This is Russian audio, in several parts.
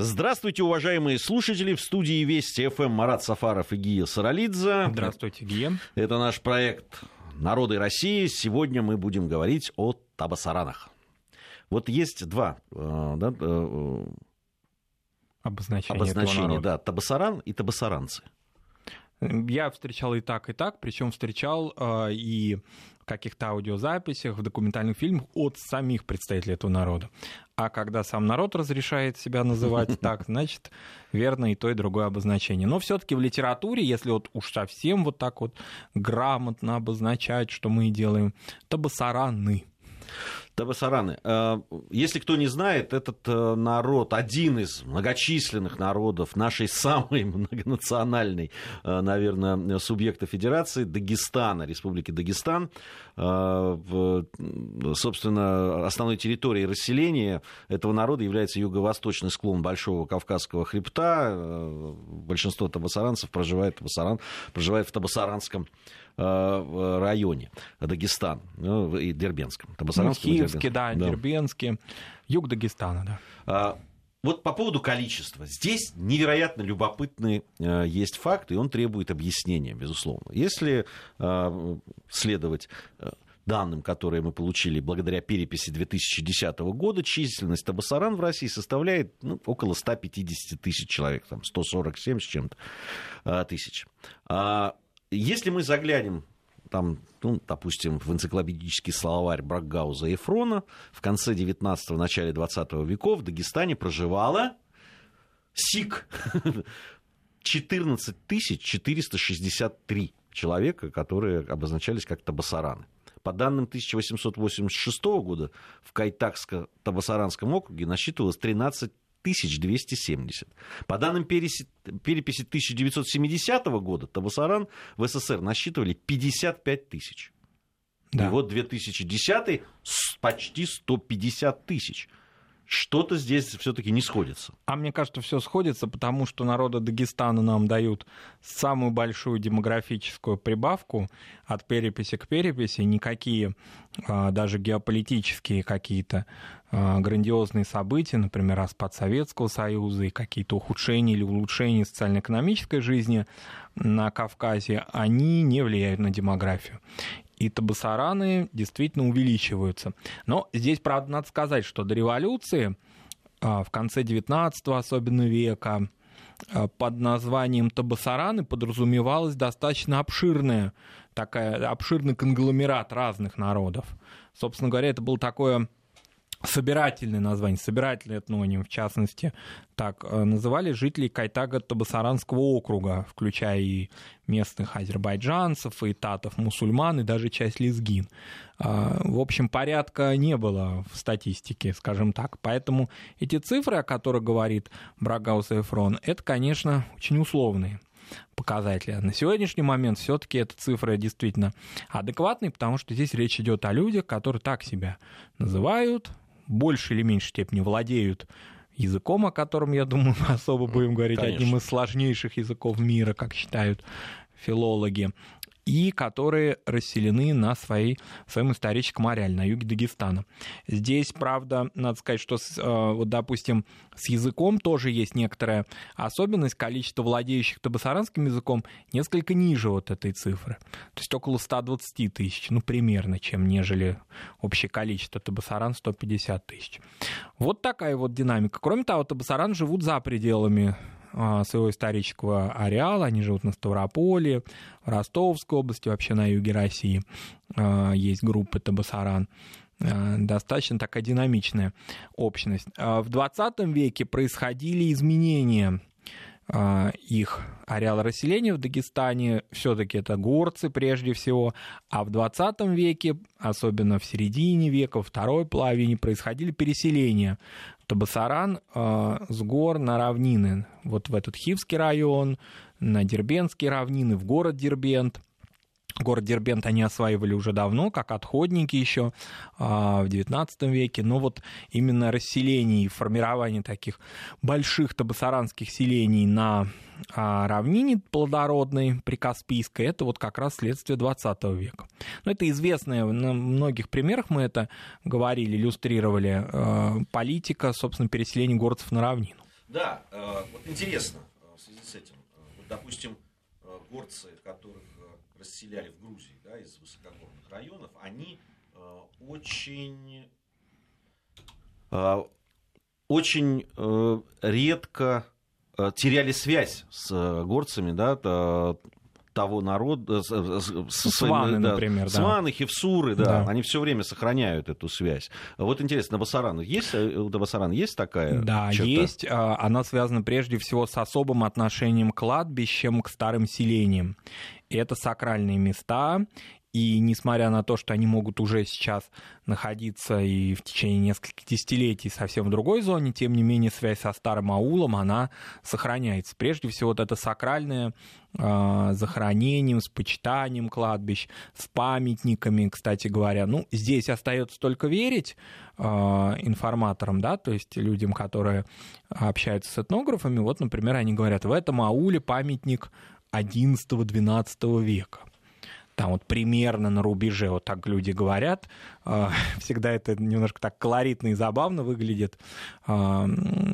Здравствуйте, уважаемые слушатели. В студии Вести ФМ Марат Сафаров и Гия Саралидзе. Здравствуйте, Гия. Это наш проект «Народы России». Сегодня мы будем говорить о табасаранах. Вот есть два э, да, э, обозначения, обозначения да, табасаран и табасаранцы. Я встречал и так, и так, причем встречал э, и в каких-то аудиозаписях, в документальных фильмах от самих представителей этого народа. А когда сам народ разрешает себя называть так, значит, верно и то, и другое обозначение. Но все-таки в литературе, если вот уж совсем вот так вот грамотно обозначать, что мы делаем, табасараны – Табасараны. Э, если кто не знает, этот э, народ один из многочисленных народов нашей самой многонациональной, э, наверное, субъекта федерации, Дагестана, Республики Дагестан. Собственно, основной территорией расселения этого народа является юго-восточный склон Большого Кавказского хребта. Большинство табасаранцев проживает, табасаран, проживает в Табасаранском районе Дагестан ну, и Дербенском. Табасаранском ну, Киевске, да, да, Дербенске, юг Дагестана, да. А, вот по поводу количества. Здесь невероятно любопытный э, есть факт, и он требует объяснения, безусловно. Если э, следовать э, данным, которые мы получили благодаря переписи 2010 года, численность Табасаран в России составляет ну, около 150 тысяч человек, там 147 с чем-то э, тысяч. А если мы заглянем там, ну, допустим, в энциклопедический словарь Бракгауза и Фрона в конце 19-го, начале 20 веков в Дагестане проживало СИК 14 463 человека, которые обозначались как табасараны. По данным 1886 года в Кайтакско-Табасаранском округе насчитывалось 13 1270. По данным переписи 1970 года Табасаран в СССР насчитывали 55 тысяч. Да. И вот 2010 почти 150 тысяч что-то здесь все-таки не сходится. А мне кажется, все сходится, потому что народы Дагестана нам дают самую большую демографическую прибавку от переписи к переписи. Никакие а, даже геополитические какие-то а, грандиозные события, например, распад Советского Союза и какие-то ухудшения или улучшения социально-экономической жизни на Кавказе, они не влияют на демографию и табасараны действительно увеличиваются. Но здесь, правда, надо сказать, что до революции, а, в конце XIX особенно века, а, под названием табасараны подразумевалась достаточно обширная такая обширный конгломерат разных народов. Собственно говоря, это было такое собирательное название, собирательный этноним, в частности, так э, называли жителей Кайтага-Табасаранского округа, включая и местных азербайджанцев, и татов, мусульман, и даже часть лезгин. А, в общем, порядка не было в статистике, скажем так. Поэтому эти цифры, о которых говорит Брагаус и Эфрон, это, конечно, очень условные показатели. На сегодняшний момент все-таки эта цифра действительно адекватная, потому что здесь речь идет о людях, которые так себя называют, больше или меньшей степени владеют языком, о котором, я думаю, мы особо будем говорить, Конечно. одним из сложнейших языков мира, как считают филологи и которые расселены на своей, своем историческом ареале, на юге Дагестана. Здесь, правда, надо сказать, что, с, э, вот, допустим, с языком тоже есть некоторая особенность. Количество владеющих табасаранским языком несколько ниже вот этой цифры. То есть около 120 тысяч, ну, примерно, чем нежели общее количество табасаран 150 тысяч. Вот такая вот динамика. Кроме того, табасаран живут за пределами своего исторического ареала. Они живут на Ставрополе, в Ростовской области, вообще на юге России. А, есть группы Табасаран. А, достаточно такая динамичная общность. В 20 веке происходили изменения их ареала расселения в Дагестане, все-таки это горцы прежде всего, а в 20 веке, особенно в середине века, во второй половине, происходили переселения Табасаран э, с гор на равнины, вот в этот Хивский район, на Дербенские равнины, в город Дербент. Город Дербент они осваивали уже давно, как отходники еще а, в XIX веке. Но вот именно расселение и формирование таких больших табасаранских селений на а, равнине плодородной Прикаспийской, это вот как раз следствие 20 века. Но это известная, на многих примерах мы это говорили, иллюстрировали, а, политика, собственно, переселения городцев на равнину. Да, э, вот интересно э, в связи с этим. Э, вот, допустим, горцы, которых расселяли в Грузии да, из высокогорных районов, они очень, очень редко теряли связь с горцами, да, того народа, с, с, Сваны, да, например, да. Сваны, Хевсуры, да, да, они все время сохраняют эту связь. Вот интересно, на Басаранах есть, э, у Басаран есть такая Да, черта? есть. А, она связана прежде всего с особым отношением к кладбищам, к старым селениям. Это сакральные места, и несмотря на то, что они могут уже сейчас находиться и в течение нескольких десятилетий совсем в другой зоне, тем не менее связь со старым аулом, она сохраняется. Прежде всего, вот это сакральное э, захоронением, с почитанием кладбищ, с памятниками, кстати говоря. Ну, здесь остается только верить э, информаторам, да, то есть людям, которые общаются с этнографами. Вот, например, они говорят, в этом ауле памятник XI-XII века там вот примерно на рубеже, вот так люди говорят. А, всегда это немножко так колоритно и забавно выглядит, а,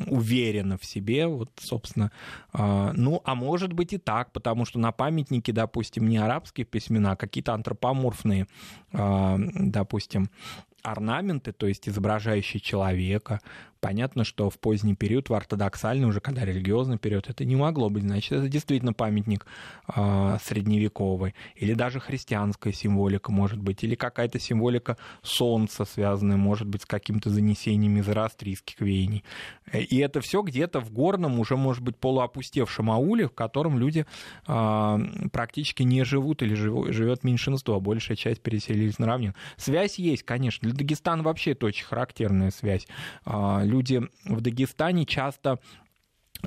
уверенно в себе, вот, собственно. А, ну, а может быть и так, потому что на памятнике, допустим, не арабские письмена, а какие-то антропоморфные, допустим, орнаменты, то есть изображающие человека. Понятно, что в поздний период, в ортодоксальный, уже когда религиозный период, это не могло быть. Значит, это действительно памятник э, средневековый. Или даже христианская символика может быть. Или какая-то символика солнца, связанная, может быть, с каким-то занесением из зороастрийских веяний. И это все где-то в горном, уже, может быть, полуопустевшем ауле, в котором люди э, практически не живут или живет меньшинство, а большая часть переселились на равнину. Связь есть, конечно. Для Дагестана вообще это очень характерная связь. Э, люди в Дагестане часто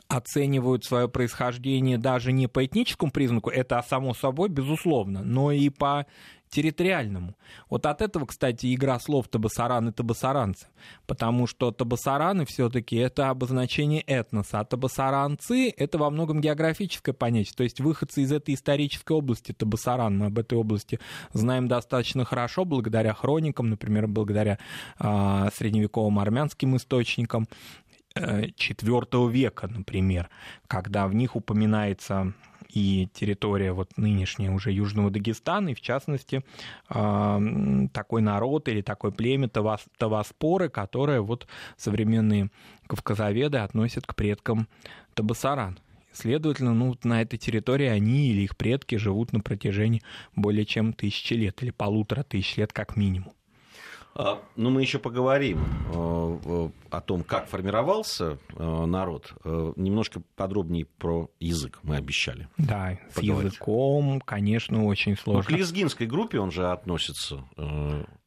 оценивают свое происхождение даже не по этническому признаку, это само собой, безусловно, но и по территориальному. Вот от этого, кстати, игра слов табасаран и табасаранцы, потому что табасараны все-таки это обозначение этноса, а табасаранцы это во многом географическое понятие, то есть выходцы из этой исторической области табасаран, мы об этой области знаем достаточно хорошо благодаря хроникам, например, благодаря э, средневековым армянским источникам, IV века, например, когда в них упоминается и территория вот нынешняя уже Южного Дагестана, и в частности такой народ или такое племя Таваспоры, которое вот современные кавказоведы относят к предкам Табасаран. Следовательно, ну, на этой территории они или их предки живут на протяжении более чем тысячи лет или полутора тысяч лет как минимум. А, ну, мы еще поговорим э, о том, как формировался э, народ. Э, немножко подробнее про язык мы обещали. Да, с языком, конечно, очень сложно. Ну, к лезгинской группе он же относится.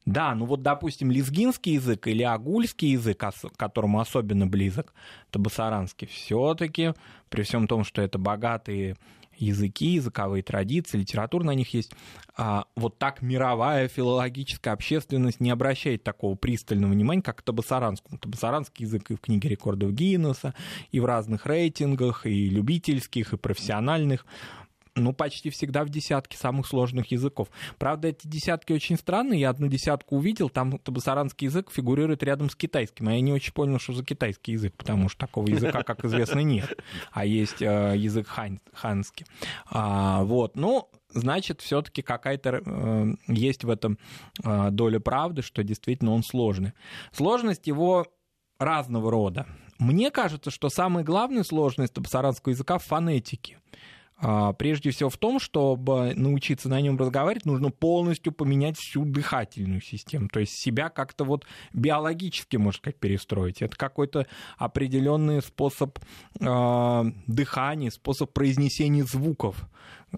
Да, ну вот, допустим, лезгинский язык или агульский язык, к которому особенно близок, табасаранский, все-таки, при всем том, что это богатые языки, языковые традиции, литература на них есть. А вот так мировая филологическая общественность не обращает такого пристального внимания, как к табасаранскому. Табасаранский язык и в книге рекордов Гиннесса, и в разных рейтингах, и любительских, и профессиональных ну, почти всегда в десятке самых сложных языков. Правда, эти десятки очень странные. Я одну десятку увидел, там табасаранский язык фигурирует рядом с китайским. А я не очень понял, что за китайский язык, потому что такого языка, как известно, нет. А есть э, язык хань, ханский. А, вот, ну, значит, все-таки какая-то э, есть в этом э, доля правды, что действительно он сложный. Сложность его разного рода. Мне кажется, что самая главная сложность табасаранского языка в фонетике. А, прежде всего в том, чтобы научиться на нем разговаривать, нужно полностью поменять всю дыхательную систему, то есть себя как-то вот биологически, можно сказать, перестроить. Это какой-то определенный способ э, дыхания, способ произнесения звуков.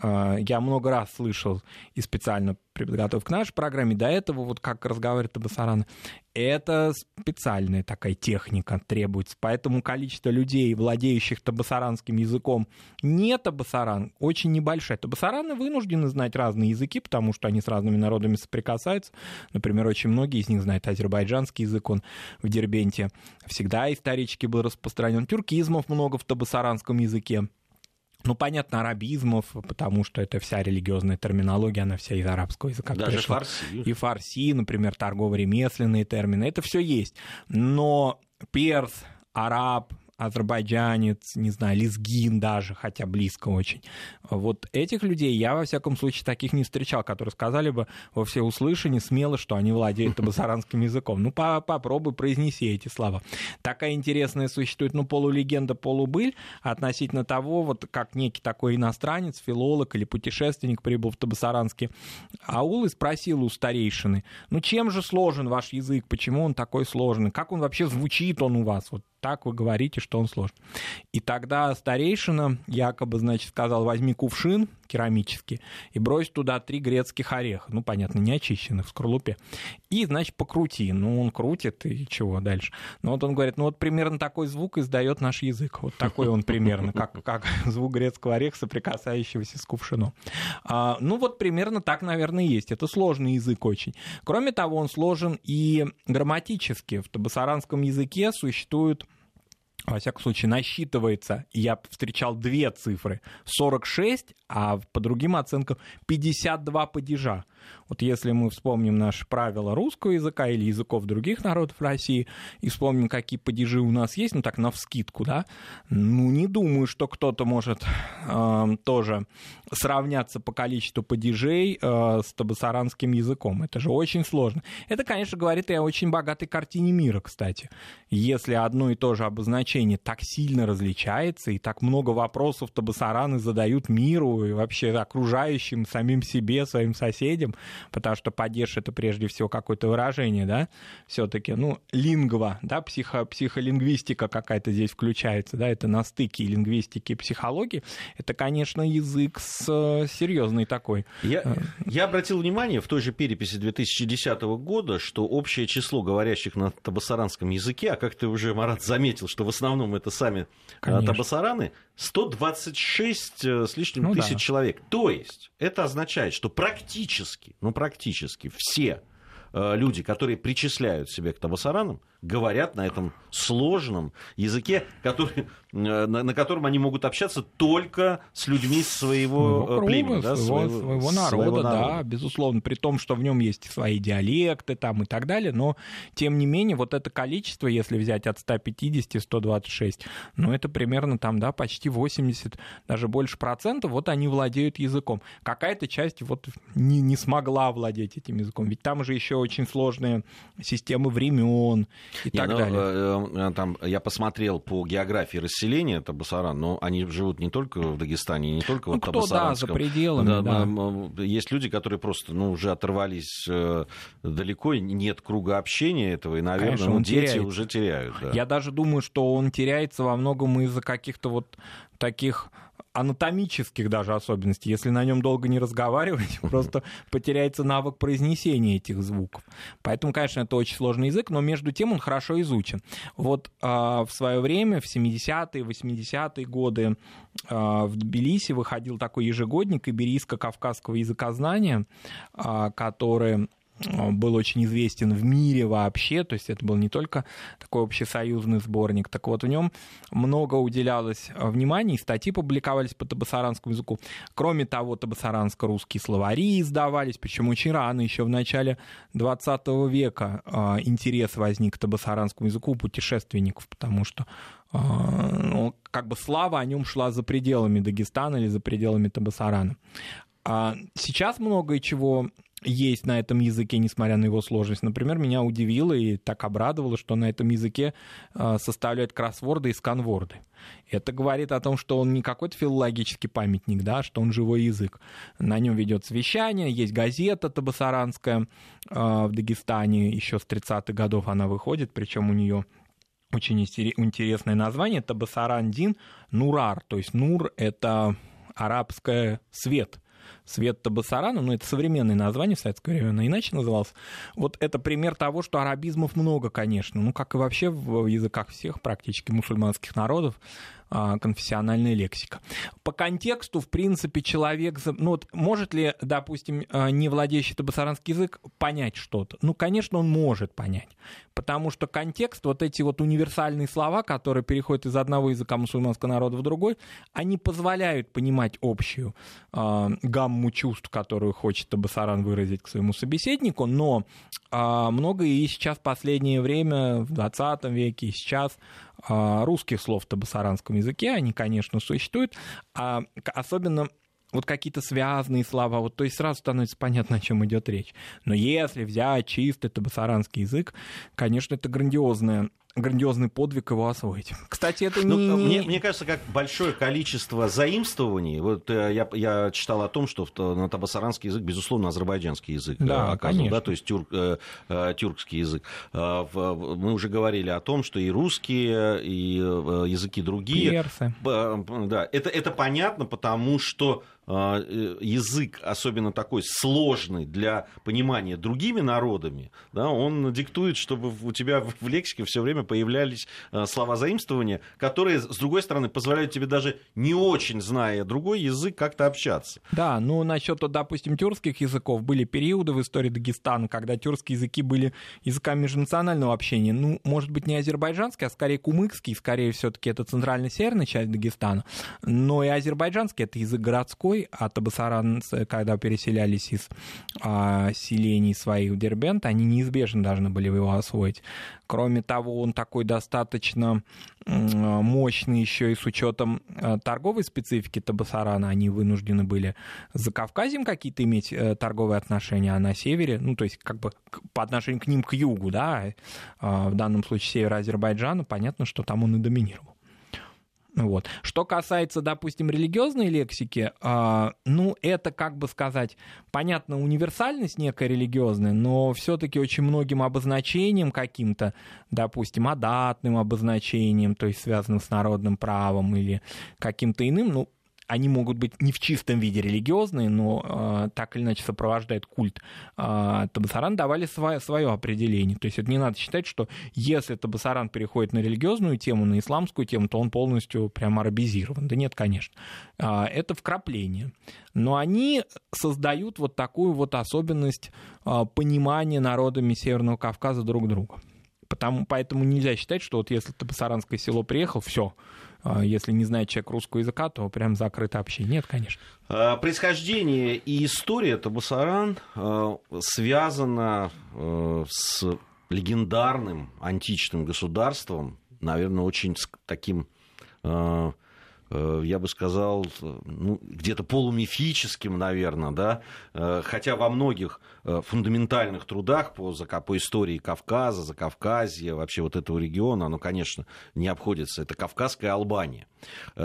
Э, я много раз слышал и специально при подготовке к нашей программе, до этого, вот как разговаривает Табасаран, это специальная такая техника требуется. Поэтому количество людей, владеющих табасаранским языком, не табасаран, очень небольшое. Табасараны вынуждены знать разные языки, потому что они с разными народами соприкасаются. Например, очень многие из них знают азербайджанский язык, он в Дербенте всегда исторически был распространен. Тюркизмов много в табасаранском языке. Ну, понятно, арабизмов, потому что это вся религиозная терминология, она вся из арабского языка Даже пришла. фарси. И фарси, например, торгово-ремесленные термины, это все есть. Но перс, араб, азербайджанец, не знаю, лезгин даже, хотя близко очень. Вот этих людей я, во всяком случае, таких не встречал, которые сказали бы во всеуслышание смело, что они владеют табасаранским языком. Ну, по попробуй произнеси эти слова. Такая интересная существует, ну, полулегенда, полубыль относительно того, вот как некий такой иностранец, филолог или путешественник прибыл в Табасаранский аул и спросил у старейшины, ну, чем же сложен ваш язык, почему он такой сложный, как он вообще звучит он у вас, вот так вы говорите, что он сложный. И тогда старейшина якобы, значит, сказал, возьми кувшин керамический и брось туда три грецких ореха, ну, понятно, не очищенных в скорлупе, и, значит, покрути. Ну, он крутит, и чего дальше? Ну, вот он говорит, ну, вот примерно такой звук издает наш язык. Вот такой он примерно, как, как звук грецкого ореха, соприкасающегося с кувшином. А, ну, вот примерно так, наверное, есть. Это сложный язык очень. Кроме того, он сложен и грамматически. В табасаранском языке существуют во всяком случае, насчитывается, я встречал две цифры, 46, а по другим оценкам 52 падежа. Вот если мы вспомним наши правила русского языка или языков других народов России и вспомним, какие падежи у нас есть, ну так, на вскидку, да, ну не думаю, что кто-то может э, тоже сравняться по количеству падежей э, с табасаранским языком. Это же очень сложно. Это, конечно, говорит и о очень богатой картине мира, кстати. Если одно и то же обозначение так сильно различается, и так много вопросов табасараны задают миру и вообще окружающим, самим себе, своим соседям, потому что падеж — это прежде всего какое-то выражение, да, все-таки, ну, лингва, да, психо, психолингвистика какая-то здесь включается, да, это на стыке лингвистики и психологии, это, конечно, язык с э, серьезный такой. Я, э, я обратил внимание в той же переписи 2010 года, что общее число говорящих на табасаранском языке, а как ты уже, Марат, заметил, что в основном это сами э, конечно. табасараны, 126 с лишним ну, тысяч да. человек. То есть это означает, что практически, ну практически все э, люди, которые причисляют себя к табасаранам, говорят на этом сложном языке, который, э, на, на котором они могут общаться только с людьми своего, своего племени, да, своего, своего, своего народа, своего народа, да, безусловно, при том, что в нем есть свои диалекты там и так далее, но тем не менее вот это количество, если взять от 150 126, ну это примерно там, да, почти 80, даже больше процентов, вот они владеют языком. Какая-то часть вот не, не смогла владеть этим языком, ведь там же еще очень сложные системы времен, и не, так ну, далее. Э, э, там, я посмотрел по географии расселения Табасаран, но они живут не только в Дагестане, не только ну, в Табасаранском. да, за пределами, да, да. Есть люди, которые просто ну, уже оторвались э, далеко, нет круга общения этого, и, наверное, Конечно, ну, дети теряет. уже теряют. Да. Я даже думаю, что он теряется во многом из-за каких-то вот таких анатомических даже особенностей. Если на нем долго не разговаривать, просто потеряется навык произнесения этих звуков. Поэтому, конечно, это очень сложный язык, но между тем он хорошо изучен. Вот э, в свое время, в 70-е, 80-е годы э, в Тбилиси выходил такой ежегодник иберийско-кавказского языкознания, э, который был очень известен в мире вообще, то есть это был не только такой общесоюзный сборник, так вот в нем много уделялось внимания, и статьи публиковались по табасаранскому языку. Кроме того, табасаранско-русские словари издавались, причем очень рано, еще в начале 20 века а, интерес возник к табасаранскому языку у путешественников, потому что ну, как бы слава о нем шла за пределами Дагестана или за пределами Табасарана. А сейчас многое чего есть на этом языке, несмотря на его сложность. Например, меня удивило и так обрадовало, что на этом языке а, составляют кроссворды и сканворды. Это говорит о том, что он не какой-то филологический памятник, да, что он живой язык. На нем ведется вещание, есть газета табасаранская в Дагестане, еще с 30-х годов она выходит, причем у нее очень интересное название, Табасаран Дин Нурар, то есть Нур — это арабское свет — Свет Табасарана, ну это современное название в советское время, иначе называлось. Вот это пример того, что арабизмов много, конечно, ну как и вообще в языках всех практически мусульманских народов, конфессиональная лексика. По контексту, в принципе, человек... Ну, вот может ли, допустим, а, не владеющий табасаранский язык понять что-то? Ну, конечно, он может понять. Потому что контекст, вот эти вот универсальные слова, которые переходят из одного языка мусульманского народа в другой, они позволяют понимать общую э, гамму чувств, которую хочет Табасаран выразить к своему собеседнику, но а, много и сейчас в последнее время, в 20 веке, и сейчас а, русских слов в табасаранском языке, они, конечно, существуют, а, особенно вот какие-то связанные слова, вот, то есть сразу становится понятно, о чем идет речь. Но если взять чистый табасаранский язык, конечно, это грандиозная грандиозный подвиг его освоить. Кстати, это ну, не... Ну, мне, мне кажется, как большое количество заимствований, вот э, я, я читал о том, что на табасаранский язык, безусловно, азербайджанский язык э, да, конечно. да, то есть тюрк, э, тюркский язык. Мы уже говорили о том, что и русские, и языки другие... Персы. Да, это, это понятно, потому что язык, особенно такой сложный для понимания другими народами, да, он диктует, чтобы у тебя в лексике все время появлялись а, слова заимствования, которые, с другой стороны, позволяют тебе даже не очень зная другой язык как-то общаться. Да, ну насчет, допустим, тюркских языков были периоды в истории Дагестана, когда тюркские языки были языками межнационального общения. Ну, может быть, не азербайджанский, а скорее кумыкский, скорее все-таки это центрально-северная часть Дагестана, но и азербайджанский это язык городской, а табасаранцы, когда переселялись из а, селений своих в Дербент, они неизбежно должны были его освоить. Кроме того, он такой достаточно мощный еще и с учетом а, торговой специфики Табасарана. Они вынуждены были за Кавказем какие-то иметь э, торговые отношения, а на севере, ну, то есть как бы по отношению к ним к югу, да, а, в данном случае севера Азербайджана, понятно, что там он и доминировал. Вот. Что касается, допустим, религиозной лексики, э, ну, это, как бы сказать, понятно, универсальность некая религиозная, но все-таки очень многим обозначением каким-то, допустим, адатным обозначением, то есть связанным с народным правом или каким-то иным, ну, они могут быть не в чистом виде религиозные, но э, так или иначе сопровождают культ, э, Табасаран давали свое, свое определение. То есть это не надо считать, что если Табасаран переходит на религиозную тему, на исламскую тему, то он полностью прямо арабизирован. Да нет, конечно. Э, это вкрапление. Но они создают вот такую вот особенность э, понимания народами Северного Кавказа друг друга. Потому, поэтому нельзя считать, что вот если Табасаранское село приехал, все, если не знает человек русского языка, то прям закрыто общение. Нет, конечно. А, происхождение и история Табасаран а, связана с легендарным античным государством, наверное, очень таким я бы сказал, ну, где-то полумифическим, наверное, да, э, хотя во многих э, фундаментальных трудах по, по истории Кавказа, Закавказья, вообще вот этого региона, оно, конечно, не обходится. Это Кавказская Албания.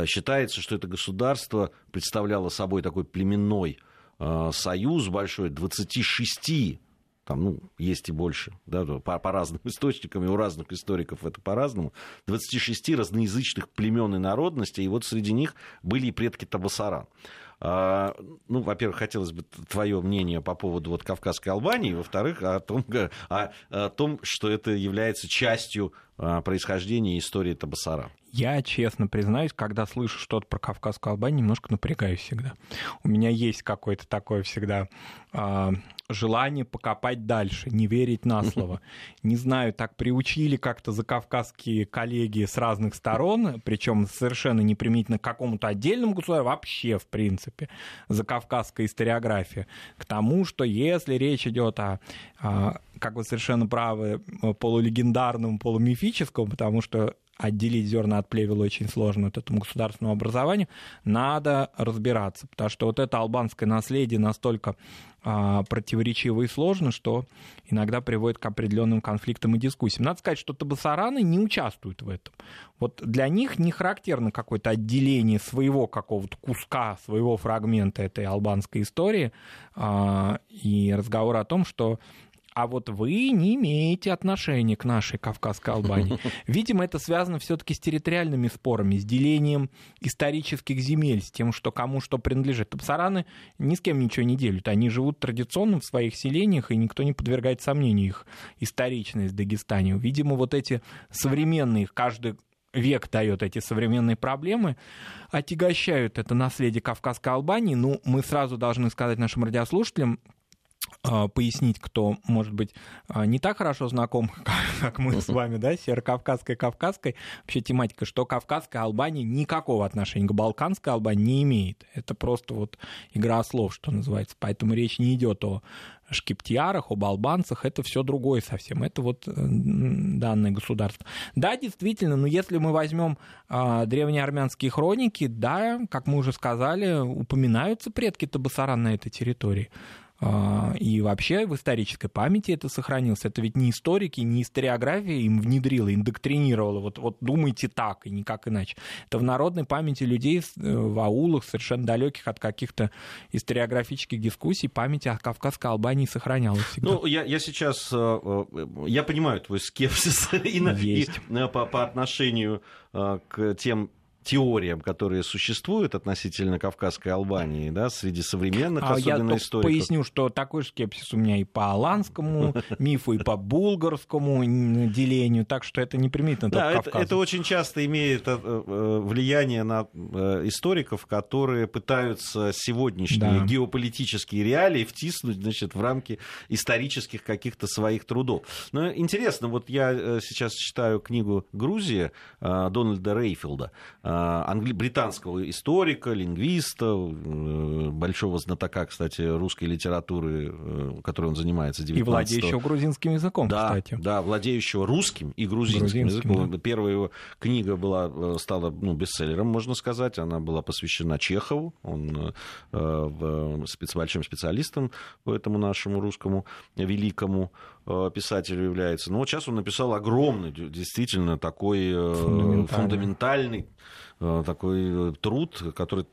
Считается, что это государство представляло собой такой племенной союз большой 26 там, ну, есть и больше, да, по, по разным источникам, и у разных историков это по-разному, 26 разноязычных племен и народностей, и вот среди них были и предки Табасаран. А, ну, во-первых, хотелось бы твое мнение по поводу вот Кавказской Албании, во-вторых, о том, о, о том, что это является частью а, происхождения истории Табасара. Я, честно признаюсь, когда слышу что-то про Кавказскую Албанию, немножко напрягаюсь всегда. У меня есть какое-то такое всегда э, желание покопать дальше, не верить на слово. Не знаю, так приучили как-то за кавказские коллеги с разных сторон, причем совершенно не применительно к какому-то отдельному государству, вообще, в принципе, за кавказская историография, к тому, что если речь идет о, о как вы совершенно правы, полулегендарном, полумифическом, потому что отделить зерна от плевела очень сложно вот этому государственному образованию, надо разбираться, потому что вот это албанское наследие настолько а, противоречиво и сложно, что иногда приводит к определенным конфликтам и дискуссиям. Надо сказать, что табасараны не участвуют в этом. Вот для них не характерно какое-то отделение своего какого-то куска, своего фрагмента этой албанской истории а, и разговор о том, что а вот вы не имеете отношения к нашей Кавказской Албании. Видимо, это связано все-таки с территориальными спорами, с делением исторических земель, с тем, что кому что принадлежит. Табсараны ни с кем ничего не делят. Они живут традиционно в своих селениях, и никто не подвергает сомнению их историчность в Дагестане. Видимо, вот эти современные, каждый век дает эти современные проблемы, отягощают это наследие Кавказской Албании. Ну, мы сразу должны сказать нашим радиослушателям, пояснить, кто, может быть, а, не так хорошо знаком, как мы с вами, да, северокавказской, кавказской, вообще тематика, что Кавказская Албания никакого отношения к Балканской Албании не имеет. Это просто вот игра слов, что называется. Поэтому речь не идет о шкиптиарах, об албанцах, это все другое совсем. Это вот э, данное государство. Да, действительно, но если мы возьмем а, древние армянские хроники, да, как мы уже сказали, упоминаются предки Табасаран на этой территории. А, и вообще в исторической памяти это сохранилось. Это ведь не историки, не историография им внедрила, индоктринировала. Вот, вот думайте так и никак иначе. Это в народной памяти людей э, в аулах, совершенно далеких от каких-то историографических дискуссий, память о Кавказской Албании сохранялась всегда. Ну, я, я сейчас, э, э, я понимаю твой скепсис и, и по, по отношению к тем теориям, которые существуют относительно Кавказской Албании, да, среди современных а особенно я историков. поясню, что такой скепсис у меня и по аланскому мифу, и по булгарскому делению, так что это не примитивно да, это, это очень часто имеет э, э, влияние на э, историков, которые пытаются сегодняшние да. геополитические реалии втиснуть значит, в рамки исторических каких-то своих трудов. Но интересно, вот я сейчас читаю книгу «Грузия» Дональда Рейфилда, англи... британского историка, лингвиста, э, большого знатока, кстати, русской литературы, э, которой он занимается 19 И владеющего грузинским языком, да, кстати. Да, владеющего русским и грузинским, грузинским языком. Да. Первая его книга была, э, стала ну, бестселлером, можно сказать. Она была посвящена Чехову. Он э, спец... большим специалистом по этому нашему русскому великому писателю является. Но вот сейчас он написал огромный, действительно такой фундаментальный, фундаментальный Э, такой э, труд, который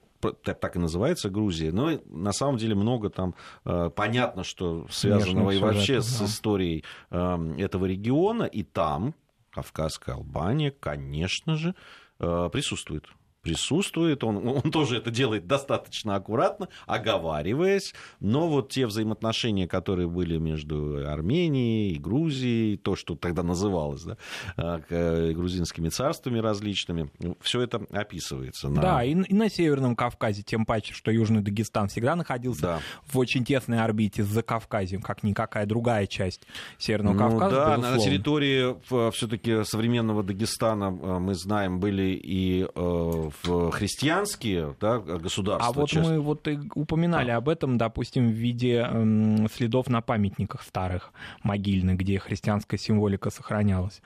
так и называется Грузия, но на самом деле много там э, понятно, что связанного и вообще с историей этого региона, и там Кавказская Албания, конечно же, присутствует присутствует, он, он тоже это делает достаточно аккуратно, оговариваясь, но вот те взаимоотношения, которые были между Арменией и Грузией, то, что тогда называлось да, а, э, грузинскими царствами различными, все это описывается. На... Да, и, и на Северном Кавказе, тем паче, что Южный Дагестан всегда находился да. в очень тесной орбите с Закавказьем, как никакая другая часть Северного ну, Кавказа. Да, безусловно. на территории все-таки современного Дагестана э, мы знаем были и э, христианские да, государства. А вот часть... мы вот и упоминали а. об этом, допустим, в виде э, следов на памятниках старых могильных, где христианская символика сохранялась.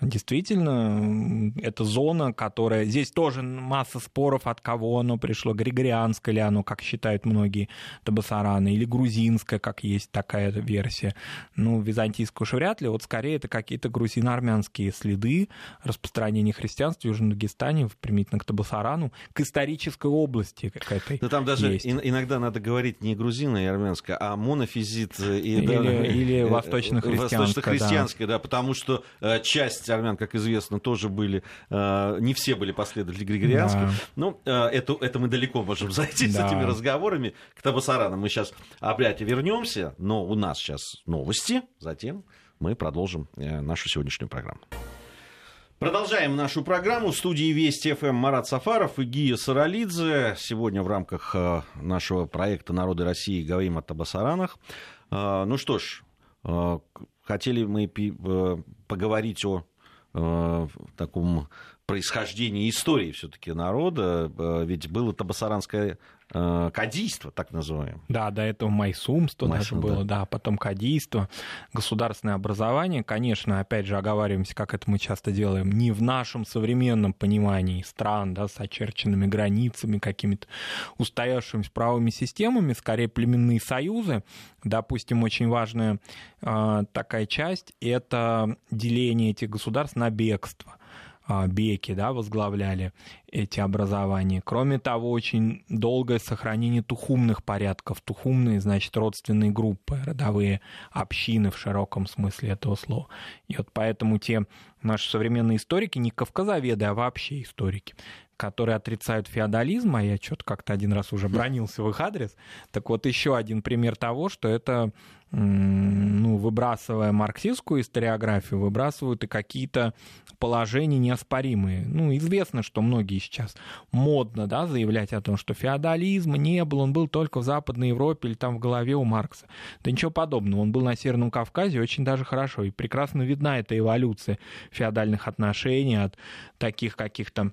Действительно, это зона, которая... Здесь тоже масса споров, от кого оно пришло. Григорианское ли оно, как считают многие табасараны, или грузинское, как есть такая версия. Ну, византийское уж вряд ли. Вот скорее это какие-то грузино-армянские следы распространения христианства в Южном Дагестане, примитивно к табасарану, к исторической области какой-то. Да там даже есть. иногда надо говорить не грузино и армянское, а монофизит и... Или, да, или э, восточно-христианское. Восточно-христианское, да. да, потому что э, часть 15 армян, как известно, тоже были, э, не все были последователи григорианских. Да. Ну, э, это, это мы далеко можем зайти да. с этими разговорами. К Табасарану мы сейчас опять вернемся, но у нас сейчас новости, затем мы продолжим э, нашу сегодняшнюю программу. Продолжаем нашу программу. В студии Вести ФМ Марат Сафаров и Гия Саралидзе. Сегодня в рамках нашего проекта «Народы России» говорим о Табасаранах. Ну что ж, хотели мы поговорить о в таком происхождении истории все-таки народа, э, ведь было Табасаранское э, кадийство, так называемое. Да, до этого майсумство Майсум, даже было, да. да, потом кадийство, государственное образование, конечно, опять же, оговариваемся, как это мы часто делаем, не в нашем современном понимании стран, да, с очерченными границами, какими-то устоявшимися правыми системами, скорее племенные союзы. Допустим, очень важная э, такая часть — это деление этих государств на бегство. А, беки да, возглавляли эти образования. Кроме того, очень долгое сохранение тухумных порядков. Тухумные, значит, родственные группы, родовые общины в широком смысле этого слова. И вот поэтому те наши современные историки, не кавказоведы, а вообще историки, которые отрицают феодализм, а я что-то как-то один раз уже бронился в их адрес. Так вот, еще один пример того, что это ну, выбрасывая марксистскую историографию, выбрасывают и какие-то положения неоспоримые. Ну, известно, что многие сейчас модно да, заявлять о том, что феодализма не был, он был только в Западной Европе или там в голове у Маркса. Да ничего подобного, он был на Северном Кавказе очень даже хорошо, и прекрасно видна эта эволюция феодальных отношений от таких каких-то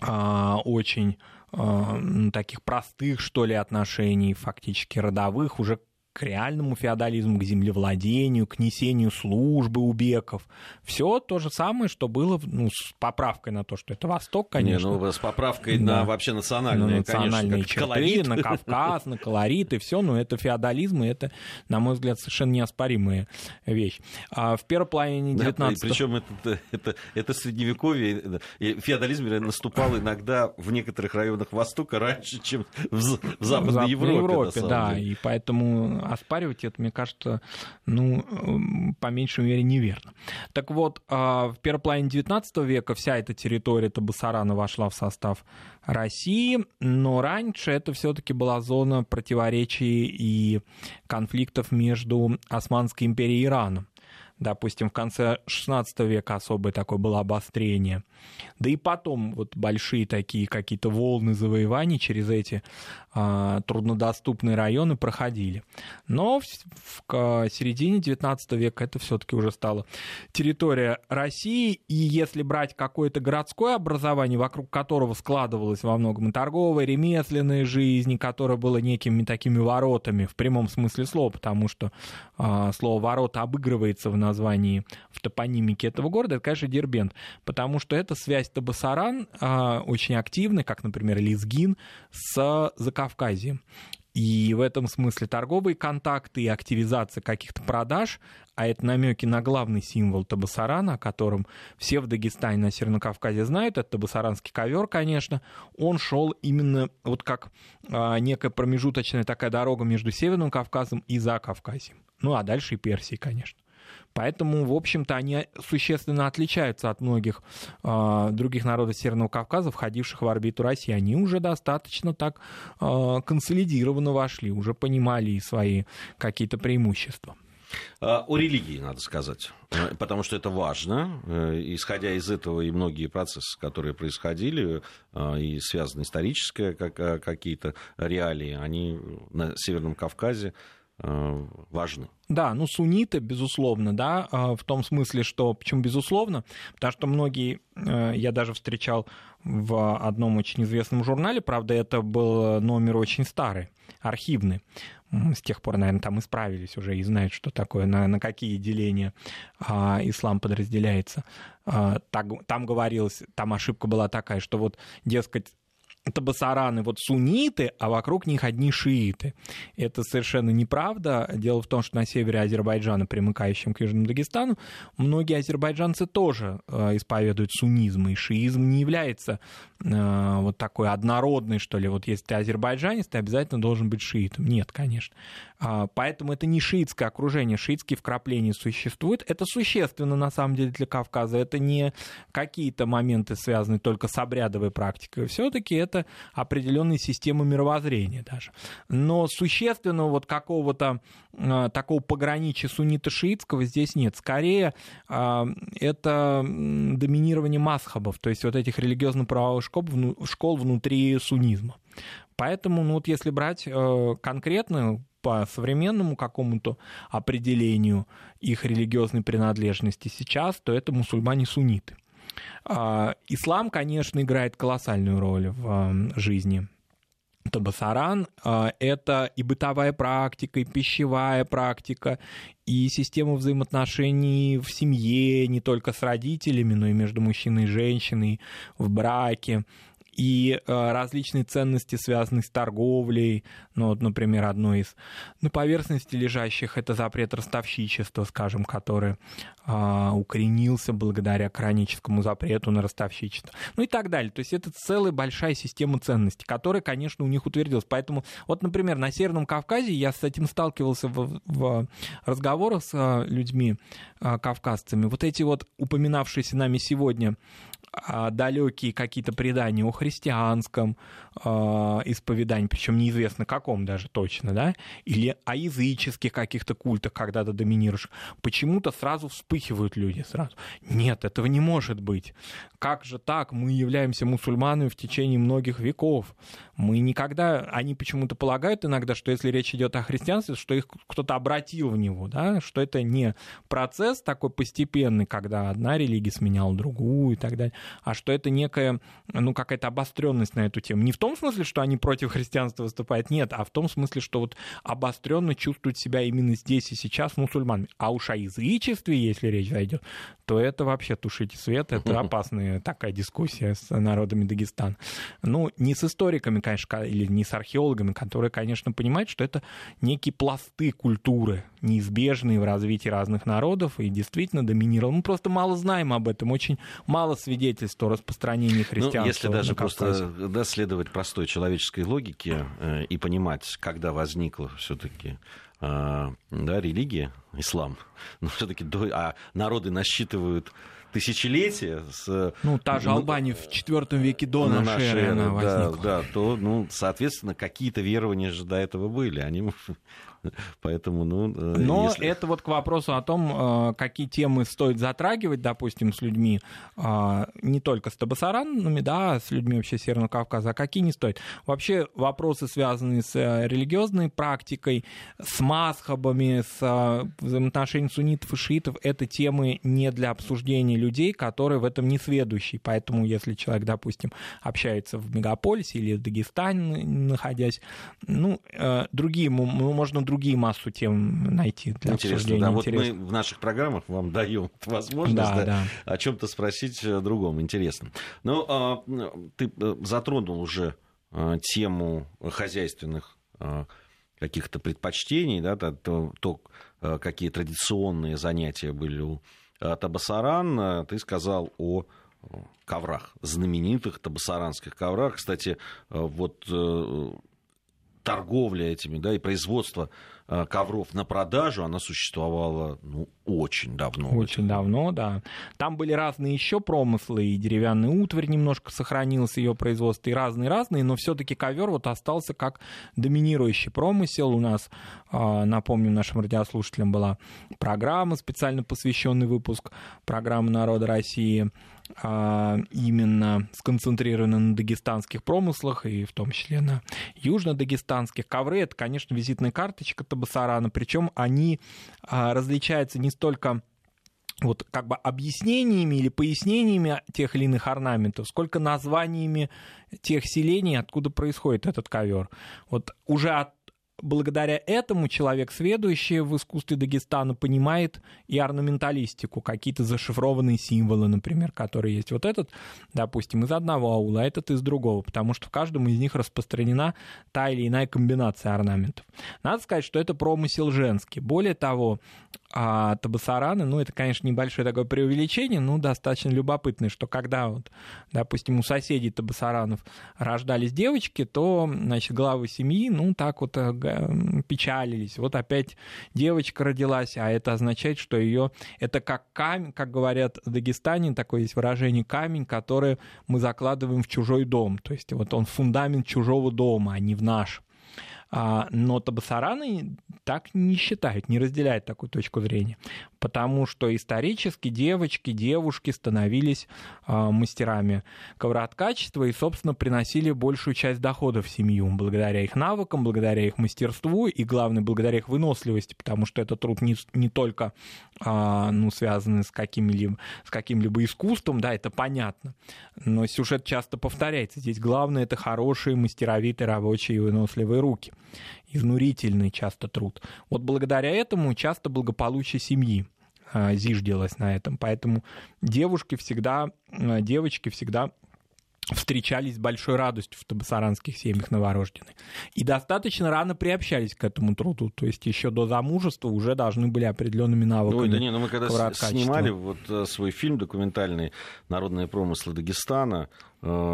очень а, таких простых, что ли, отношений, фактически родовых, уже к реальному феодализму, к землевладению, к несению службы у беков. Все то же самое, что было, ну, с поправкой на то, что это Восток, конечно. Не, ну, с поправкой да. на вообще национальные, на национальные конечно, черты, колорит. на Кавказ, на колорит и все, но это феодализм, и это, на мой взгляд, совершенно неоспоримая вещь. А в первой половине 19 да, Причем это, это, это средневековье, феодализм наступал иногда в некоторых районах Востока раньше, чем в, в Западной, в Западной Европе. Европе да, деле. и поэтому оспаривать это, мне кажется, ну, по меньшей мере, неверно. Так вот, а, в первой половине XIX века вся эта территория Табасарана вошла в состав России, но раньше это все-таки была зона противоречий и конфликтов между Османской империей и Ираном допустим, в конце XVI века особое такое было обострение. Да и потом вот большие такие какие-то волны завоеваний через эти а, труднодоступные районы проходили. Но в, в середине XIX века это все-таки уже стало территория России, и если брать какое-то городское образование, вокруг которого складывалась во многом и торговая, ремесленная жизнь, которая была некими такими воротами в прямом смысле слова, потому что а, слово «ворота» обыгрывается в названии, в топонимике этого города, это, конечно, Дербент, потому что это связь Табасаран а, очень активная, как, например, Лизгин, с Закавказьем. И в этом смысле торговые контакты и активизация каких-то продаж, а это намеки на главный символ Табасарана, о котором все в Дагестане на Северном Кавказе знают, это табасаранский ковер, конечно, он шел именно вот как а, некая промежуточная такая дорога между Северным Кавказом и Закавказьем. Ну а дальше и Персией, конечно. Поэтому, в общем-то, они существенно отличаются от многих э, других народов Северного Кавказа, входивших в орбиту России. Они уже достаточно так э, консолидированно вошли, уже понимали свои какие-то преимущества. А, о религии, надо сказать, потому что это важно. Э, исходя из этого и многие процессы, которые происходили, и связаны исторические какие-то реалии, они на Северном Кавказе важны. Да, ну сунниты, безусловно, да, а, в том смысле, что, почему безусловно, потому что многие, э, я даже встречал в одном очень известном журнале, правда, это был номер очень старый, архивный, с тех пор, наверное, там исправились уже и знают, что такое, на, на какие деления а, ислам подразделяется. А, так, там говорилось, там ошибка была такая, что вот, дескать, это басараны вот сунниты, а вокруг них одни шииты. Это совершенно неправда. Дело в том, что на севере Азербайджана, примыкающем к Южному Дагестану, многие азербайджанцы тоже э, исповедуют суннизм, и шиизм не является э, вот такой однородный, что ли. Вот если ты азербайджанец, ты обязательно должен быть шиитом. Нет, конечно. А, поэтому это не шиитское окружение, шиитские вкрапления существуют. Это существенно, на самом деле, для Кавказа. Это не какие-то моменты, связанные только с обрядовой практикой. Все-таки это определенные системы мировоззрения даже. Но существенного вот какого-то э, такого пограничия суннита-шиитского здесь нет. Скорее, э, это доминирование масхабов, то есть вот этих религиозно-правовых школ внутри суннизма. Поэтому, ну вот если брать э, конкретно по современному какому-то определению их религиозной принадлежности сейчас, то это мусульмане-сунниты. А, ислам, конечно, играет колоссальную роль в жизни Табасаран а, — это и бытовая практика, и пищевая практика, и система взаимоотношений в семье, не только с родителями, но и между мужчиной и женщиной, в браке, и э, различные ценности, связанные с торговлей. Ну, вот, например, одной из на поверхности лежащих это запрет ростовщичества, скажем, который а, укоренился благодаря хроническому запрету на ростовщичество. Ну и так далее. То есть это целая большая система ценностей, которая, конечно, у них утвердилась. Поэтому, вот, например, на Северном Кавказе я с этим сталкивался в, в разговорах с а, людьми, а, кавказцами. Вот эти вот упоминавшиеся нами сегодня далекие какие-то предания о христианском э, исповедании, причем неизвестно каком даже точно, да, или о языческих каких-то культах, когда ты доминируешь, почему-то сразу вспыхивают люди сразу. Нет, этого не может быть. Как же так? Мы являемся мусульманами в течение многих веков. Мы никогда, они почему-то полагают иногда, что если речь идет о христианстве, что их кто-то обратил в него, да, что это не процесс такой постепенный, когда одна религия сменяла другую и так далее, а что это некая, ну, какая-то обостренность на эту тему. Не в том смысле, что они против христианства выступают, нет, а в том смысле, что вот обостренно чувствуют себя именно здесь и сейчас мусульманами. А уж о язычестве, если речь зайдет, то это вообще тушите свет, это опасная такая дискуссия с народами Дагестана. Ну, не с историками, конечно, или не с археологами, которые, конечно, понимают, что это некие пласты культуры, неизбежные в развитии разных народов, и действительно доминировал. Мы просто мало знаем об этом, очень мало свидетельств о распространении христианства. Ну, если даже просто да, следовать простой человеческой логике э, и понимать, когда возникла все-таки э, да, религия, ислам, но все-таки а народы насчитывают тысячелетия. С, ну, та же Албания в IV веке до нашей, нашей эры она возникла. Да, да, то, ну, соответственно, какие-то верования же до этого были. Они Поэтому, ну... Э, Но если... это вот к вопросу о том, э, какие темы стоит затрагивать, допустим, с людьми, э, не только с табасаранами, да, с людьми вообще Северного Кавказа, а какие не стоит. Вообще вопросы, связанные с религиозной практикой, с масхабами, с взаимоотношениями суннитов и шиитов, это темы не для обсуждения людей, которые в этом не сведущие. Поэтому, если человек, допустим, общается в мегаполисе или в Дагестане, находясь, ну, другие, можно другие другие массу тем найти для Интересно, обсуждения. Да, вот мы в наших программах вам даем возможность да, да, да. о чем-то спросить э, другом. Интересно. Ну, а, ты э, затронул уже э, тему хозяйственных каких-то предпочтений, да, то, то какие традиционные занятия были у Табасаран. Ты сказал о коврах, знаменитых табасаранских коврах. Кстати, вот торговля этими, да, и производство э, ковров на продажу, она существовала ну, очень давно. Очень давно, да. Там были разные еще промыслы, и деревянный утварь немножко сохранился, ее производство, и разные-разные, но все-таки ковер вот остался как доминирующий промысел. У нас, а, напомню, нашим радиослушателям была программа, специально посвященный выпуск программы «Народа России», а, именно сконцентрированы на дагестанских промыслах, и в том числе на южно-дагестанских. Ковры — это, конечно, визитная карточка Табасарана, причем они а, различаются не столько вот как бы объяснениями или пояснениями тех или иных орнаментов, сколько названиями тех селений, откуда происходит этот ковер. Вот уже от благодаря этому человек, сведущий в искусстве Дагестана, понимает и орнаменталистику, какие-то зашифрованные символы, например, которые есть. Вот этот, допустим, из одного аула, а этот из другого, потому что в каждом из них распространена та или иная комбинация орнаментов. Надо сказать, что это промысел женский. Более того, а табасараны, ну, это, конечно, небольшое такое преувеличение, но достаточно любопытное, что когда, вот, допустим, у соседей табасаранов рождались девочки, то, значит, главы семьи, ну, так вот э, печалились. Вот опять девочка родилась, а это означает, что ее, это как камень, как говорят в Дагестане, такое есть выражение, камень, который мы закладываем в чужой дом. То есть вот он фундамент чужого дома, а не в наш. А, но табасараны так не считают, не разделяют такую точку зрения, потому что исторически девочки, девушки становились а, мастерами ковроткачества и, собственно, приносили большую часть доходов в семью благодаря их навыкам, благодаря их мастерству и, главное, благодаря их выносливости, потому что этот труд не, не только а, ну, связанный с каким-либо, с каким-либо искусством, да, это понятно, но сюжет часто повторяется. Здесь главное — это хорошие, мастеровитые, рабочие и выносливые руки изнурительный часто труд. Вот благодаря этому часто благополучие семьи а, зиждилось на этом. Поэтому девушки всегда, а, девочки всегда встречались с большой радостью в табасаранских семьях новорожденных. И достаточно рано приобщались к этому труду. То есть еще до замужества уже должны были определенными навыками. Ой, да не, ну мы когда снимали вот э, свой фильм документальный «Народные промыслы Дагестана»,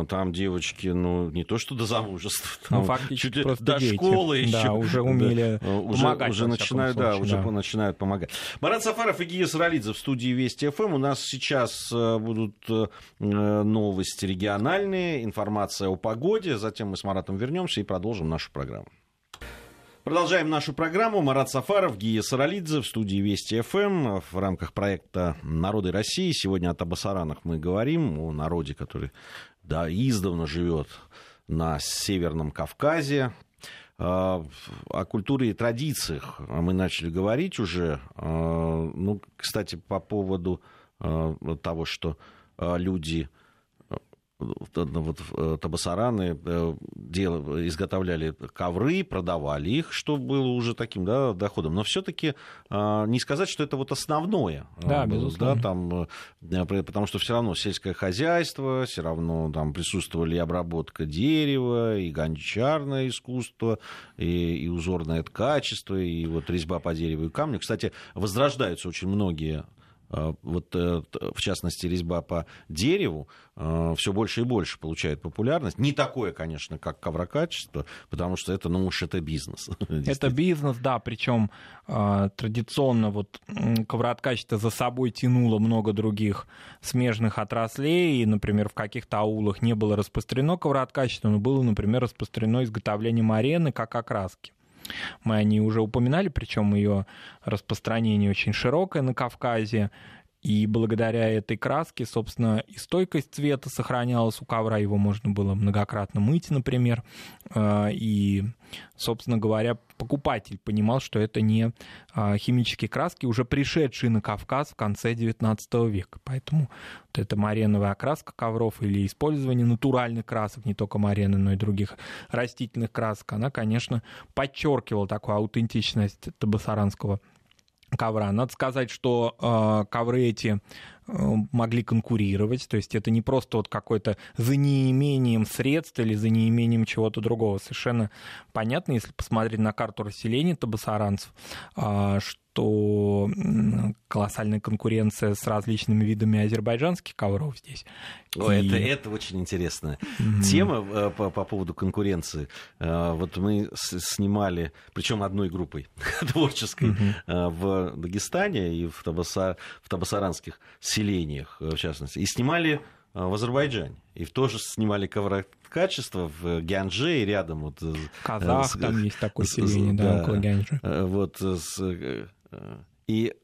там девочки, ну, не то что до замужества, там ну, чуть ли до дети. школы еще. Да, уже умели да, уже, помогать. Уже начинают, случае, да, уже да. начинают помогать. Марат Сафаров и Гия Саралидзе в студии Вести ФМ. У нас сейчас э, будут э, новости региональные, информация о погоде. Затем мы с Маратом вернемся и продолжим нашу программу. Продолжаем нашу программу. Марат Сафаров, Гия Саралидзе в студии Вести ФМ в рамках проекта «Народы России». Сегодня о Табасаранах мы говорим, о народе, который да, издавна живет на Северном Кавказе. О культуре и традициях мы начали говорить уже. Ну, кстати, по поводу того, что люди вот э, табасараны э, дел, изготовляли ковры, продавали их, что было уже таким да, доходом. Но все-таки а, не сказать, что это вот основное. Да, было, безусловно. Да, там, э, потому что все равно сельское хозяйство, все равно там присутствовали и обработка дерева, и гончарное искусство, и, и узорное ткачество, и вот резьба по дереву и камню. Кстати, возрождаются очень многие вот э, в частности резьба по дереву а, все больше и больше получает популярность. Не такое, конечно, как коврокачество, потому что это, ну уж это бизнес. Это бизнес, да, причем а, традиционно вот ковроткачество за собой тянуло много других смежных отраслей, и, например, в каких-то аулах не было распространено ковроткачество, но было, например, распространено изготовление марены как окраски. Мы о ней уже упоминали, причем ее распространение очень широкое на Кавказе. И благодаря этой краске, собственно, и стойкость цвета сохранялась у ковра, его можно было многократно мыть, например. А, и, собственно говоря, покупатель понимал, что это не а, химические краски, уже пришедшие на Кавказ в конце XIX века. Поэтому вот эта мареновая окраска ковров или использование натуральных красок, не только марены, но и других растительных красок, она, конечно, подчеркивала такую аутентичность табасаранского ковра. Надо сказать, что э, ковры эти могли конкурировать, то есть это не просто вот какой-то за неимением средств или за неимением чего-то другого. Совершенно понятно, если посмотреть на карту расселения табасаранцев, э, что колоссальная конкуренция с различными видами азербайджанских ковров здесь. О, и... это, это очень интересная mm-hmm. тема э, по, по поводу конкуренции. Э, вот мы снимали, причем одной группой творческой, mm-hmm. в Дагестане и в, Табаса, в табасаранских селениях, в частности, и снимали в Азербайджане. И тоже снимали коврокачество в Гянже и рядом. Вот, Казах, с, там есть такое селение, да, да, около Гянджи. Вот, с, и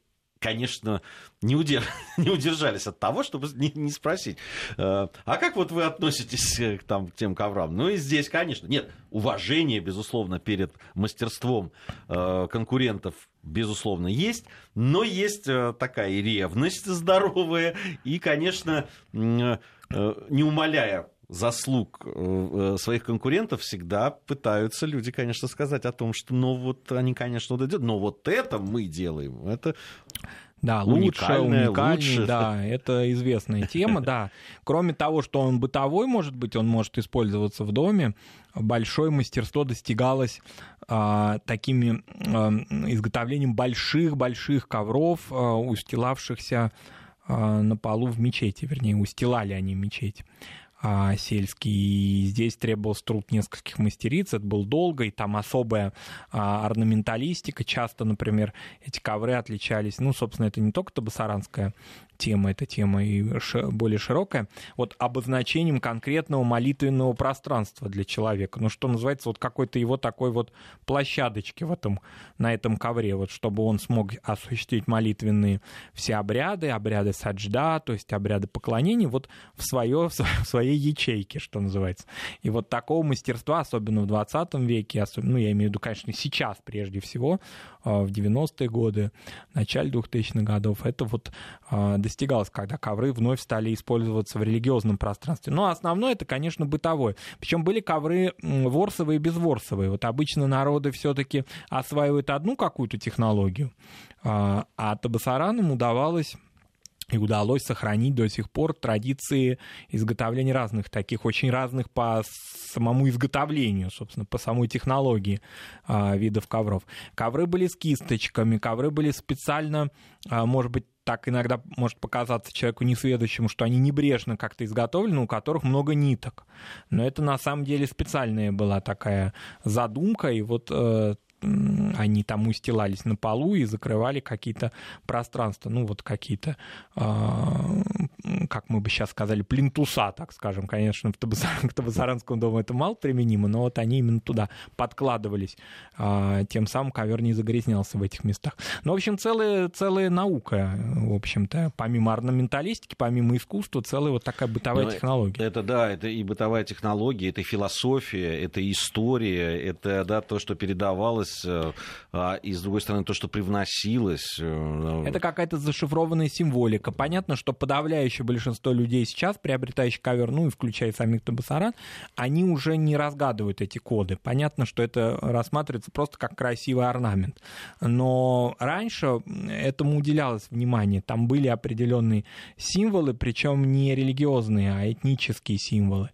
конечно, не, удер... не удержались от того, чтобы не, не спросить, а как вот вы относитесь к, там, к тем коврам? Ну и здесь, конечно, нет, уважение, безусловно, перед мастерством э, конкурентов, безусловно, есть, но есть э, такая ревность здоровая, и, конечно, э, не умаляя заслуг э, своих конкурентов всегда пытаются люди, конечно, сказать о том, что ну вот они, конечно, вот идут, но вот это мы делаем, это да, лучше, уникальнее, да, это известная тема, да. Кроме того, что он бытовой может быть, он может использоваться в доме, большое мастерство достигалось а, такими а, изготовлением больших-больших ковров, а, устилавшихся а, на полу в мечети, вернее, устилали они мечеть а, сельский. И здесь требовался труд нескольких мастериц, это был долго, и там особая а, орнаменталистика. Часто, например, эти ковры отличались, ну, собственно, это не только табасаранская тема, эта тема и более широкая, вот обозначением конкретного молитвенного пространства для человека. Ну, что называется, вот какой-то его такой вот площадочки в этом, на этом ковре, вот чтобы он смог осуществить молитвенные все обряды, обряды саджда, то есть обряды поклонения, вот в, свое, в своей ячейке, что называется. И вот такого мастерства, особенно в 20 веке, особенно, ну, я имею в виду, конечно, сейчас прежде всего, а, в 90-е годы, начале 2000-х годов, это вот а, достигалось, когда ковры вновь стали использоваться в религиозном пространстве. Но основное это, конечно, бытовое. Причем были ковры ворсовые и безворсовые. Вот обычно народы все-таки осваивают одну какую-то технологию, а, а табасаранам удавалось и удалось сохранить до сих пор традиции изготовления разных таких, очень разных по самому изготовлению, собственно, по самой технологии а, видов ковров. Ковры были с кисточками, ковры были специально, а, может быть, так иногда может показаться человеку несведущему, что они небрежно как-то изготовлены, у которых много ниток. Но это на самом деле специальная была такая задумка, и вот э, они там устилались на полу и закрывали какие-то пространства, ну вот какие-то, а, как мы бы сейчас сказали, плинтуса, так скажем. Конечно, в Табасар... к Табасаранскому дому это мало применимо, но вот они именно туда подкладывались, а, тем самым ковер не загрязнялся в этих местах. Ну, в общем, целая, целая наука, в общем-то, помимо орнаменталистики, помимо искусства, целая вот такая бытовая но ну, технология. Это да, это и бытовая технология, это философия, это история, это да, то, что передавалось делалось, э, а, и, с другой стороны, то, что привносилось. Э, Это какая-то зашифрованная символика. Понятно, что подавляющее большинство людей сейчас, приобретающих ковер, ну и включая самих Табасаран, они уже не разгадывают эти коды. Понятно, что это рассматривается просто как красивый орнамент. Но раньше этому уделялось внимание. Там были определенные символы, причем не религиозные, а этнические символы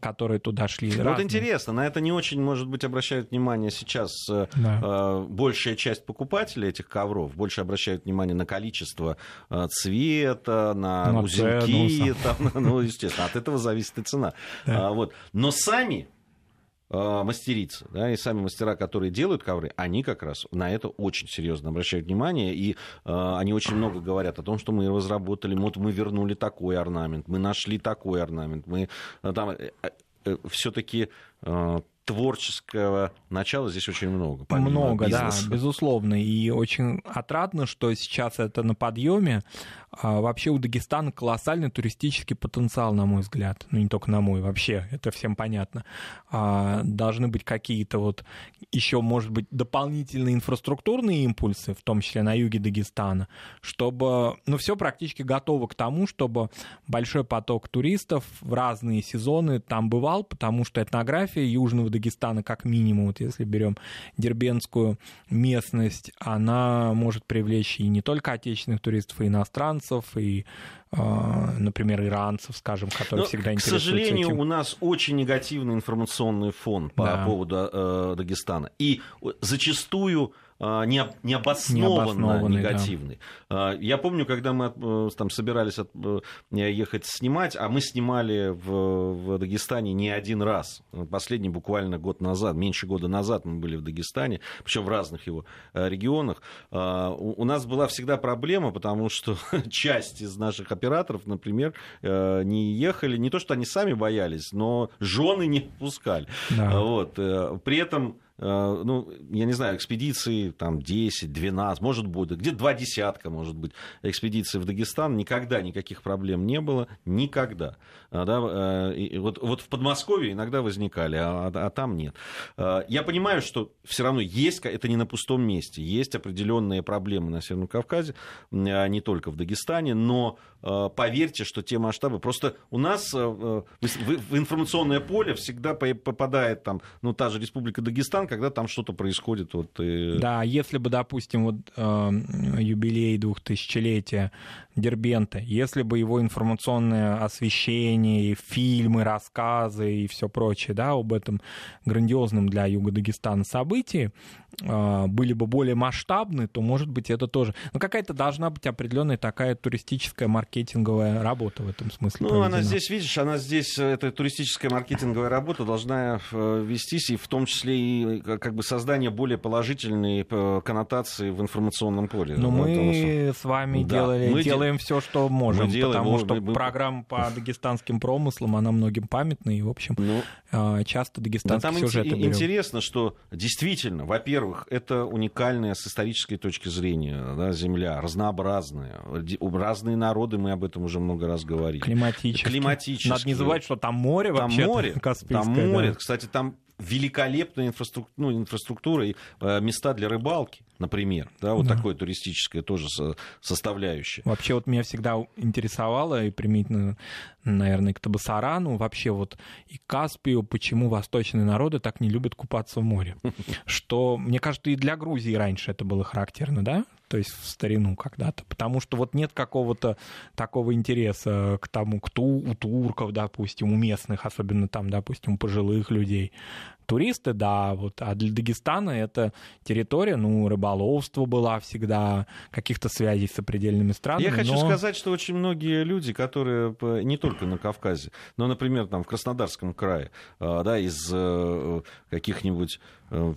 которые туда шли. Вот интересно, на это не очень, может быть, обращают внимание сейчас э, да. э, большая часть покупателей этих ковров, больше обращают внимание на количество э, цвета, на, на узелки, там, ну, естественно, от этого зависит и цена. Да. А, вот. Но сами мастерицы, да, и сами мастера, которые делают ковры, они как раз на это очень серьезно обращают внимание, и э, они очень много говорят о том, что мы разработали, вот мы вернули такой орнамент, мы нашли такой орнамент, мы э, там э, э, все-таки э, творческого начала здесь очень много. Много, бизнеса. да, безусловно. И очень отрадно, что сейчас это на подъеме. А вообще у Дагестана колоссальный туристический потенциал, на мой взгляд. Ну, не только на мой, вообще, это всем понятно. А, должны быть какие-то вот еще, может быть, дополнительные инфраструктурные импульсы, в том числе на юге Дагестана, чтобы, ну, все практически готово к тому, чтобы большой поток туристов в разные сезоны там бывал, потому что этнография южного Дагестана Дагестана как минимум, вот если берем дербенскую местность, она может привлечь и не только отечественных туристов, и иностранцев, и а, например, иранцев, скажем, которые Но, всегда интересуются К сожалению, этим. у нас очень негативный информационный фон по да. поводу э, Дагестана. И зачастую а, не, необоснованно негативный. Да. Я помню, когда мы э, там собирались от, э, ехать снимать, а мы снимали в, в Дагестане не один раз. Последний буквально год назад, меньше года назад мы были в Дагестане, причем в разных его э, регионах. У нас была всегда проблема, потому что часть из наших операторов, например, не ехали, не то что они сами боялись, но жены не пускали. Да. Вот. При этом ну, я не знаю, экспедиции там 10, 12, может быть, где-то два десятка, может быть, экспедиций в Дагестан, никогда никаких проблем не было, никогда. А, да, э, вот, вот в Подмосковье иногда возникали, а, а там нет. Э, я понимаю, что все равно есть, это не на пустом месте, есть определенные проблемы на Северном Кавказе, а не только в Дагестане, но поверьте, что те масштабы, просто у нас в информационное поле всегда попадает там, ну, та же Республика Дагестан, когда там что-то происходит. Вот, и... Да, если бы, допустим, вот э, юбилей двухтысячелетия Дербента, если бы его информационное освещение, фильмы, рассказы и все прочее, да, об этом грандиозном для Юга Дагестана событии, были бы более масштабны, то, может быть, это тоже... Но какая-то должна быть определенная такая туристическая маркетинговая работа в этом смысле. Ну, проведена. она здесь, видишь, она здесь, эта туристическая маркетинговая работа должна э, вестись, и в том числе и как бы создание более положительной э, коннотации в информационном поле. Но мы с вами да. делали, мы делаем де... все, что можем, мы делаем, потому что мы... программа по дагестанским промыслам, она многим памятна, и, в общем, ну, а, часто дагестанские да, там сюжеты ин- Интересно, что действительно, во-первых, это уникальная с исторической точки зрения да, земля, разнообразная. Разные народы, мы об этом уже много раз говорили. Климатически. Климатически. Надо не забывать, что там море там вообще. Море, там море. Да. Кстати, там великолепная инфраструктура, ну, инфраструктура и э, места для рыбалки, например. Да, вот да. такое туристическое тоже составляющее. Вообще вот меня всегда интересовало, и примитивно, наверное, к Табасарану, вообще вот и Каспию, почему восточные народы так не любят купаться в море. Что, мне кажется, и для Грузии раньше это было характерно, да? То есть в старину когда-то, потому что вот нет какого-то такого интереса к тому, кто у турков, допустим, у местных, особенно там, допустим, у пожилых людей, туристы, да, вот, а для Дагестана это территория, ну, рыболовство была всегда, каких-то связей с определенными странами. Я хочу но... сказать, что очень многие люди, которые не только на Кавказе, но, например, там в Краснодарском крае, а, да, из э, каких-нибудь э,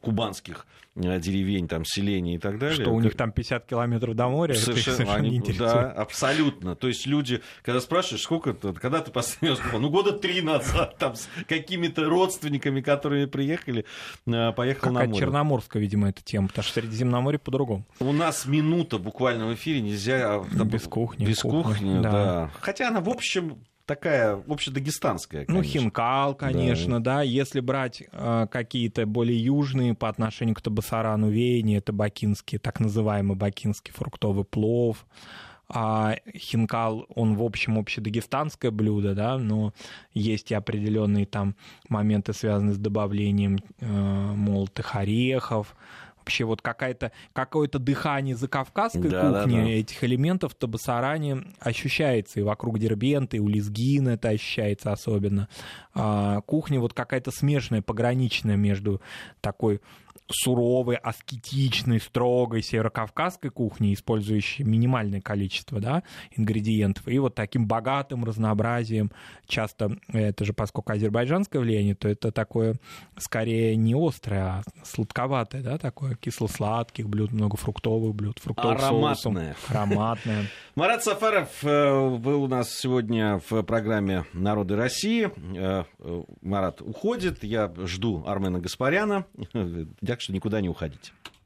кубанских э, деревень, там, селений и так далее. Что у них там 50 километров до моря, совершенно, совершенно они, Да, абсолютно. То есть люди, когда спрашиваешь, сколько, когда ты последний раз ну, года три назад, там, с какими-то родственниками, которые приехали, э, поехал Какая на море. Черноморская, видимо, эта тема, потому что Средиземноморье по-другому. У нас минута буквально в эфире, нельзя... А, без кухни. Без кухни, кухни да. да. Хотя она, в общем, такая общедагестанская, конечно. Ну, Хинкал, конечно, да. да. Если брать э, какие-то более южные по отношению к Табасарану веяния, это бакинский, так называемый бакинский фруктовый плов, а хинкал, он, в общем, общедагестанское блюдо, да, но есть и определенные там моменты, связанные с добавлением э, молотых орехов, вообще вот какая-то, какое-то дыхание закавказской да, кухни да, да. этих элементов в Табасаране ощущается и вокруг Дербента, и у Лизгина это ощущается особенно. А, кухня вот какая-то смешанная, пограничная между такой суровой, аскетичной, строгой северокавказской кухни, использующей минимальное количество да, ингредиентов, и вот таким богатым разнообразием, часто, это же поскольку азербайджанское влияние, то это такое скорее не острое, а сладковатое, да, такое кисло-сладких блюд, много фруктовых блюд, фруктовых Ароматное. соусом. Ароматное. Марат Сафаров э, был у нас сегодня в программе «Народы России». Э, э, Марат уходит, я жду Армена Гаспаряна так что никуда не уходите.